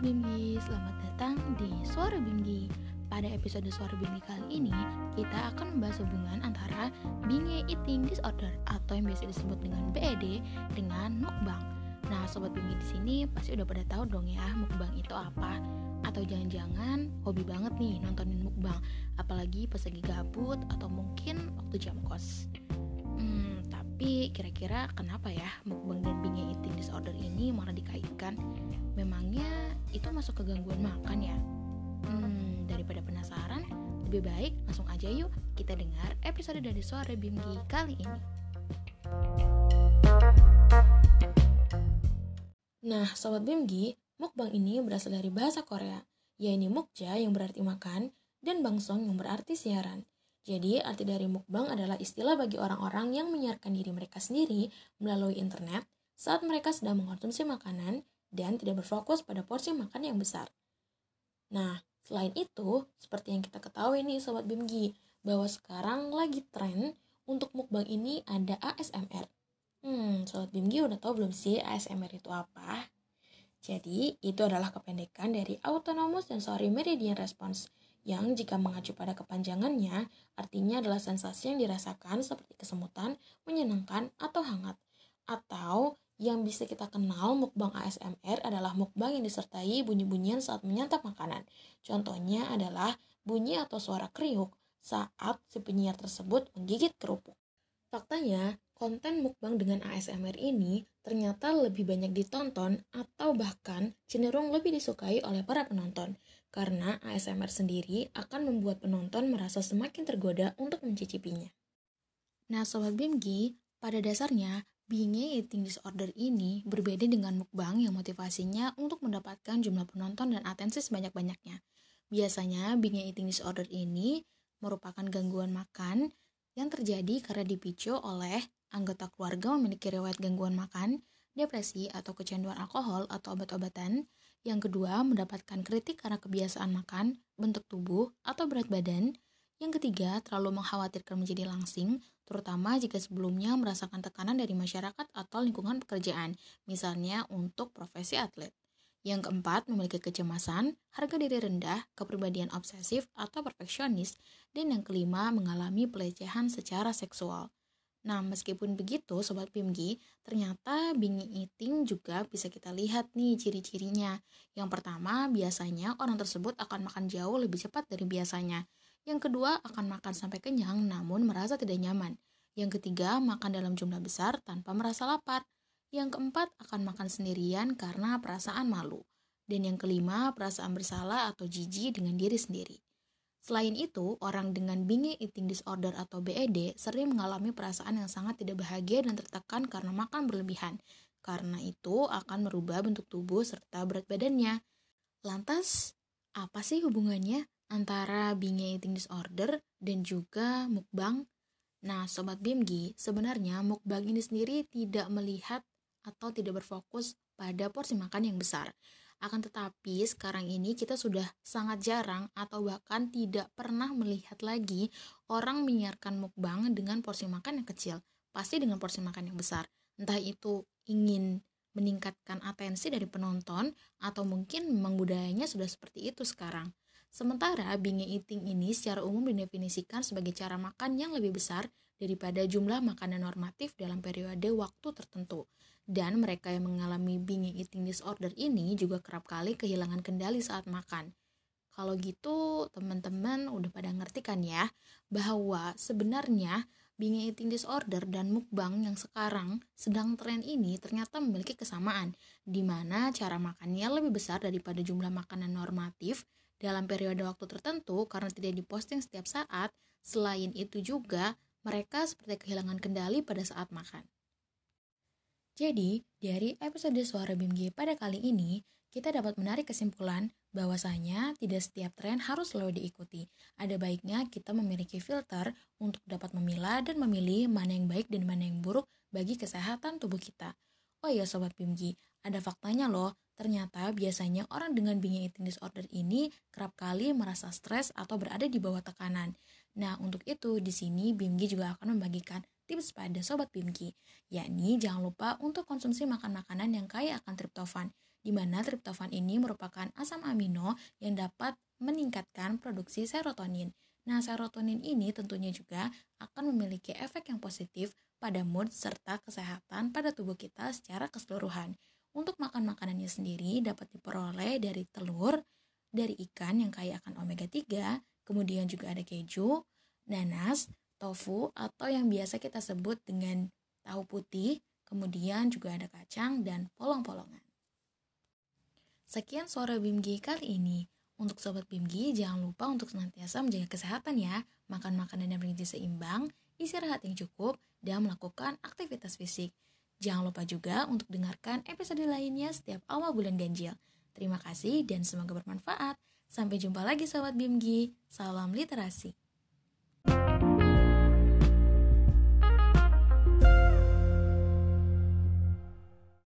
Sobat Bimgi, selamat datang di Suara Bimgi. Pada episode Suara Bimgi kali ini, kita akan membahas hubungan antara binge eating disorder atau yang biasa disebut dengan BED dengan mukbang. Nah, sobat Bimgi di sini pasti udah pada tahu dong ya mukbang itu apa. Atau jangan-jangan hobi banget nih nontonin mukbang, apalagi pas lagi gabut atau mungkin waktu jam kos. Hmm, tapi kira-kira kenapa ya mukbang dan binge eating disorder ini malah dikaitkan? Memangnya itu masuk ke gangguan makan ya? Hmm, daripada penasaran, lebih baik langsung aja yuk kita dengar episode dari Suara Bimgi kali ini. Nah, Sobat Bimgi, mukbang ini berasal dari bahasa Korea, yaitu mukja yang berarti makan, dan bangsong yang berarti siaran. Jadi, arti dari mukbang adalah istilah bagi orang-orang yang menyiarkan diri mereka sendiri melalui internet saat mereka sedang mengkonsumsi makanan dan tidak berfokus pada porsi makan yang besar. Nah, selain itu, seperti yang kita ketahui nih Sobat Bimgi, bahwa sekarang lagi tren untuk mukbang ini ada ASMR. Hmm, Sobat Bimgi udah tahu belum sih ASMR itu apa? Jadi, itu adalah kependekan dari Autonomous Sensory Meridian Response, yang jika mengacu pada kepanjangannya, artinya adalah sensasi yang dirasakan seperti kesemutan, menyenangkan, atau hangat. Atau yang bisa kita kenal mukbang ASMR adalah mukbang yang disertai bunyi-bunyian saat menyantap makanan. Contohnya adalah bunyi atau suara kriuk saat si penyiar tersebut menggigit kerupuk. Faktanya, konten mukbang dengan ASMR ini ternyata lebih banyak ditonton atau bahkan cenderung lebih disukai oleh para penonton karena ASMR sendiri akan membuat penonton merasa semakin tergoda untuk mencicipinya. Nah, Sobat Bimgi, pada dasarnya Binge eating disorder ini berbeda dengan mukbang yang motivasinya untuk mendapatkan jumlah penonton dan atensi sebanyak-banyaknya. Biasanya, binge eating disorder ini merupakan gangguan makan yang terjadi karena dipicu oleh anggota keluarga memiliki riwayat gangguan makan, depresi atau kecanduan alkohol atau obat-obatan. Yang kedua, mendapatkan kritik karena kebiasaan makan, bentuk tubuh, atau berat badan. Yang ketiga, terlalu mengkhawatirkan menjadi langsing, terutama jika sebelumnya merasakan tekanan dari masyarakat atau lingkungan pekerjaan, misalnya untuk profesi atlet. Yang keempat, memiliki kecemasan, harga diri rendah, kepribadian obsesif atau perfeksionis, dan yang kelima, mengalami pelecehan secara seksual. Nah, meskipun begitu, Sobat Pimgi, ternyata binge eating juga bisa kita lihat nih ciri-cirinya. Yang pertama, biasanya orang tersebut akan makan jauh lebih cepat dari biasanya. Yang kedua, akan makan sampai kenyang namun merasa tidak nyaman. Yang ketiga, makan dalam jumlah besar tanpa merasa lapar. Yang keempat, akan makan sendirian karena perasaan malu. Dan yang kelima, perasaan bersalah atau jijik dengan diri sendiri. Selain itu, orang dengan binge eating disorder atau BED sering mengalami perasaan yang sangat tidak bahagia dan tertekan karena makan berlebihan. Karena itu akan merubah bentuk tubuh serta berat badannya. Lantas, apa sih hubungannya antara binge eating disorder dan juga mukbang. Nah, sobat Bimgi, sebenarnya mukbang ini sendiri tidak melihat atau tidak berfokus pada porsi makan yang besar. Akan tetapi sekarang ini kita sudah sangat jarang atau bahkan tidak pernah melihat lagi orang menyiarkan mukbang dengan porsi makan yang kecil, pasti dengan porsi makan yang besar. Entah itu ingin meningkatkan atensi dari penonton atau mungkin memang budayanya sudah seperti itu sekarang. Sementara binge eating ini secara umum didefinisikan sebagai cara makan yang lebih besar daripada jumlah makanan normatif dalam periode waktu tertentu. Dan mereka yang mengalami binge eating disorder ini juga kerap kali kehilangan kendali saat makan. Kalau gitu, teman-teman udah pada ngerti kan ya, bahwa sebenarnya binge eating disorder dan mukbang yang sekarang sedang tren ini ternyata memiliki kesamaan, di mana cara makannya lebih besar daripada jumlah makanan normatif dalam periode waktu tertentu karena tidak diposting setiap saat. Selain itu juga, mereka seperti kehilangan kendali pada saat makan. Jadi, dari episode Suara BMG pada kali ini, kita dapat menarik kesimpulan bahwasanya tidak setiap tren harus selalu diikuti. Ada baiknya kita memiliki filter untuk dapat memilah dan memilih mana yang baik dan mana yang buruk bagi kesehatan tubuh kita. Oh iya Sobat BMG, ada faktanya loh, Ternyata biasanya orang dengan binge eating disorder ini kerap kali merasa stres atau berada di bawah tekanan. Nah, untuk itu di sini Bimgi juga akan membagikan tips pada sobat Bimgi, yakni jangan lupa untuk konsumsi makan makanan yang kaya akan triptofan. di mana triptofan ini merupakan asam amino yang dapat meningkatkan produksi serotonin. Nah, serotonin ini tentunya juga akan memiliki efek yang positif pada mood serta kesehatan pada tubuh kita secara keseluruhan. Untuk makan makanannya sendiri dapat diperoleh dari telur, dari ikan yang kaya akan omega 3, kemudian juga ada keju, nanas, tofu, atau yang biasa kita sebut dengan tahu putih, kemudian juga ada kacang dan polong-polongan. Sekian sore Bimgi kali ini. Untuk Sobat Bimgi, jangan lupa untuk senantiasa menjaga kesehatan ya, makan makanan yang bergizi seimbang, istirahat yang cukup, dan melakukan aktivitas fisik. Jangan lupa juga untuk dengarkan episode lainnya setiap awal bulan ganjil. Terima kasih dan semoga bermanfaat. Sampai jumpa lagi Sobat Bimgi. Salam literasi.